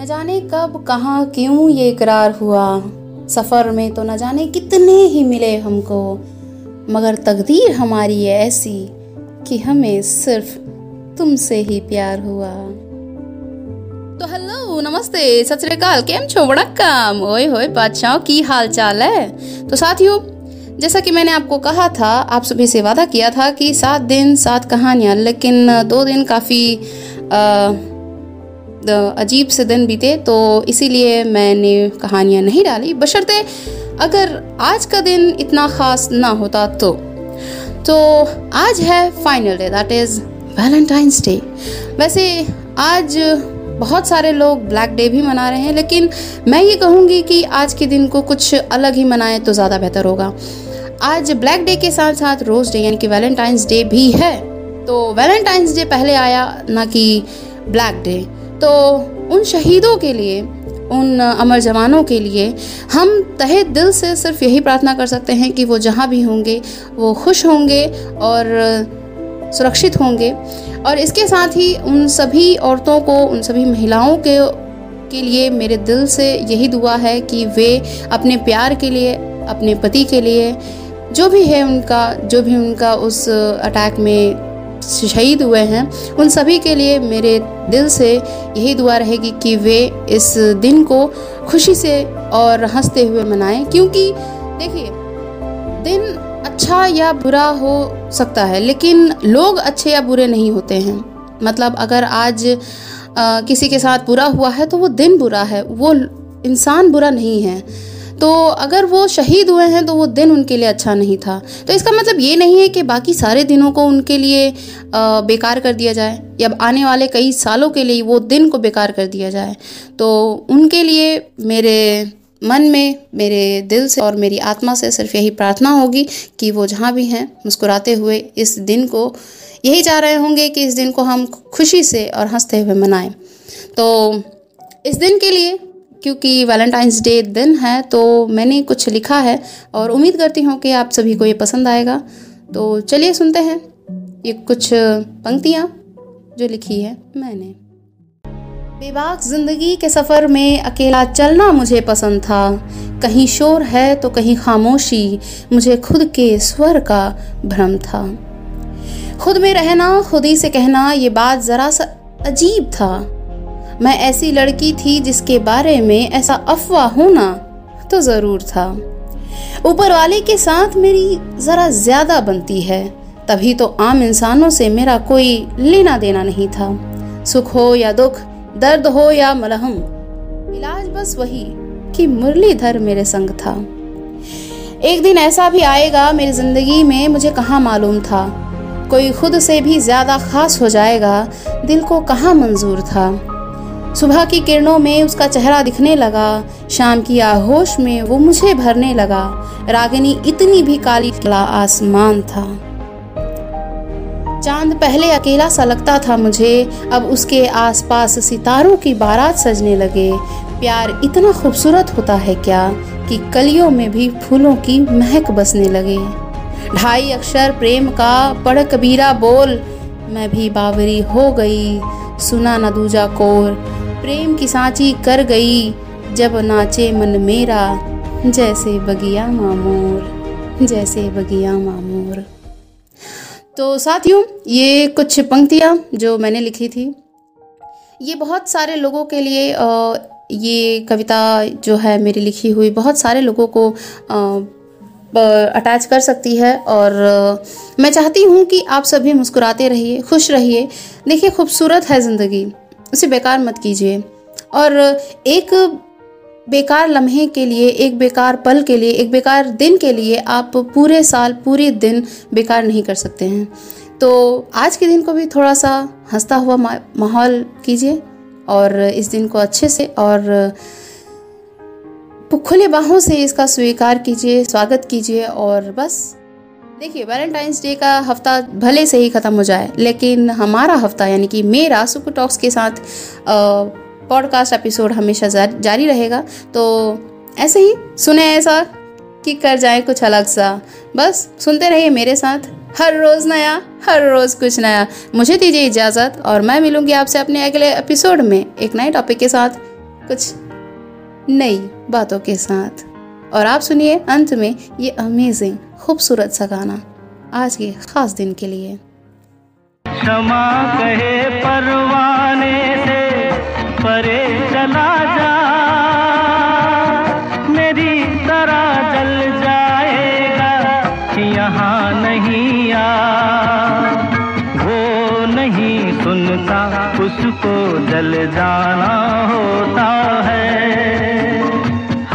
न जाने कब, कहाँ, क्यों ये इकरार हुआ। सफ़र में तो न जाने कितने ही मिले हमको, मगर तकदीर हमारी है ऐसी कि हमें सिर्फ़ तुमसे ही प्यार हुआ। तो हेलो, नमस्ते, सत श्रीकाल केम छो वड़क्कम ओए होए, बादशाह की हाल चाल है। तो साथियों, जैसा कि मैंने आपको कहा था, आप सभी से वादा किया था कि सात दिन, सात कहानियाँ, लेकिन दो दिन काफ़ी अजीब से दिन बीते तो इसीलिए मैंने कहानियाँ नहीं डाली। बशर्ते अगर आज का दिन इतना ख़ास ना होता तो। तो आज है final day that is Valentine's day वैसे आज बहुत सारे लोग ब्लैक डे भी मना रहे हैं, लेकिन मैं ये कहूँगी कि आज के दिन को कुछ अलग ही मनाएँ तो ज़्यादा बेहतर होगा। आज ब्लैक डे के साथ साथ रोज डे यानी कि वैलेंटाइंस डे भी है। तो वैलेंटाइंस डे पहले आया, ना कि ब्लैक डे तो उन शहीदों के लिए, उन अमर जवानों के लिए हम तहे दिल से सिर्फ़ यही प्रार्थना कर सकते हैं कि वो जहाँ भी होंगे, वो खुश होंगे और सुरक्षित होंगे। और इसके साथ ही उन सभी औरतों को, उन सभी महिलाओं के के लिए मेरे दिल से यही दुआ है कि वे अपने प्यार के लिए, अपने पति के लिए, जो भी है उनका, जो भी उनका उस अटैक में शहीद हुए हैं। उन सभी के लिए मेरे दिल से यही दुआ रहेगी कि वे इस दिन को खुशी से और हँसते हुए मनाएँ क्योंकि देखिए दिन अच्छा या बुरा हो सकता है लेकिन लोग अच्छे या बुरे नहीं होते हैं। मतलब अगर आज आ, किसी के साथ बुरा हुआ है तो वो दिन बुरा है। वो इंसान बुरा नहीं है। तो अगर वो शहीद हुए हैं तो वो दिन उनके लिए अच्छा नहीं था। तो इसका मतलब ये नहीं है कि बाकी सारे दिनों को उनके लिए बेकार कर दिया जाए, या आने वाले कई सालों के लिए वो दिन को बेकार कर दिया जाए। तो उनके लिए मेरे मन में, मेरे दिल से और मेरी आत्मा से सिर्फ़ यही प्रार्थना होगी कि वो जहाँ भी हैं, मुस्कुराते हुए इस दिन को, यही चाह रहे होंगे कि इस दिन को हम खुशी से और हँसते हुए मनाएँ। तो इस दिन के लिए क्योंकि वैलेंटाइंस डे दिन है तो मैंने कुछ लिखा है और उम्मीद करती हूँ कि आप सभी को ये पसंद आएगा। तो चलिए सुनते हैं ये कुछ पंक्तियाँ जो लिखी है मैंने। बेबाक ज़िंदगी के सफ़र में अकेला चलना मुझे पसंद था। कहीं शोर है तो कहीं खामोशी, मुझे खुद के स्वर का भ्रम था। खुद में रहना, खुद ही से कहना, ये बात ज़रा सा अजीब था। मैं ऐसी लड़की थी जिसके बारे में ऐसा अफवाह होना तो ज़रूर था। ऊपर वाले के साथ मेरी ज़रा ज़्यादा बनती है, तभी तो आम इंसानों से मेरा कोई लेना देना नहीं था। सुख हो या दुख, दर्द हो या मलहम, इलाज बस वही कि मुरलीधर मेरे संग था। एक दिन ऐसा भी आएगा मेरी ज़िंदगी में, मुझे कहाँ मालूम था। कोई खुद से भी ज़्यादा खास हो जाएगा, दिल को कहाँ मंजूर था। सुबह की किरणों में उसका चेहरा दिखने लगा। शाम की आहोश में वो मुझे भरने लगा। रागिनी इतनी भी काली आसमान था। चाँद पहले अकेला सा लगता था मुझे, अब उसके आसपास सितारों की बारात सजने लगे। प्यार इतना खूबसूरत होता है क्या कि कलियों में भी फूलों की महक बसने लगे। ढाई अक्षर प्रेम का, पढ़ कबीरा बोल मैं भी बावरी हो गई। सुना न दूजा कोर। प्रेम की सांची कर गई। जब नाचे मन मेरा। जैसे बगिया मामोर। जैसे बगिया मामोर। तो साथियों, ये कुछ पंक्तियाँ जो मैंने लिखी थी। ये बहुत सारे लोगों के लिए ये कविता जो है मेरी लिखी हुई, बहुत सारे लोगों को अटैच कर सकती है और मैं चाहती हूँ कि आप सभी मुस्कुराते रहिए, खुश रहिए। देखिए, खूबसूरत है ज़िंदगी, उसे बेकार मत कीजिए। और एक बेकार लम्हे के लिए, एक बेकार पल के लिए, एक बेकार दिन के लिए आप पूरे साल, पूरे दिन बेकार नहीं कर सकते हैं। तो आज के दिन को भी थोड़ा सा हंसता हुआ माहौल कीजिए और इस दिन को अच्छे से और खुले बाहों से इसका स्वीकार कीजिए, स्वागत कीजिए और बस। देखिए वैलेंटाइंस डे का हफ़्ता भले से ही ख़त्म हो जाए, लेकिन हमारा हफ़्ता यानी कि मेरा सुपर टॉक्स के साथ पॉडकास्ट एपिसोड हमेशा जारी रहेगा। तो ऐसे ही सुने ऐसा कि कर जाए कुछ अलग सा। बस सुनते रहिए मेरे साथ, हर रोज़ नया, हर रोज़ कुछ नया। मुझे दीजिए इजाज़त और मैं मिलूँगी आपसे अपने अगले एपिसोड में एक नए टॉपिक के साथ। कुछ नई बातों के साथ। और आप सुनिए अंत में ये अमेजिंग खूबसूरत सा गाना आज के खास दिन के लिए। क्षमा कहे परवाने से, परे चला जा। मेरी तरह जल जाएगा, यहाँ नहीं आ। वो नहीं सुनता, उसको जल जाना होता है।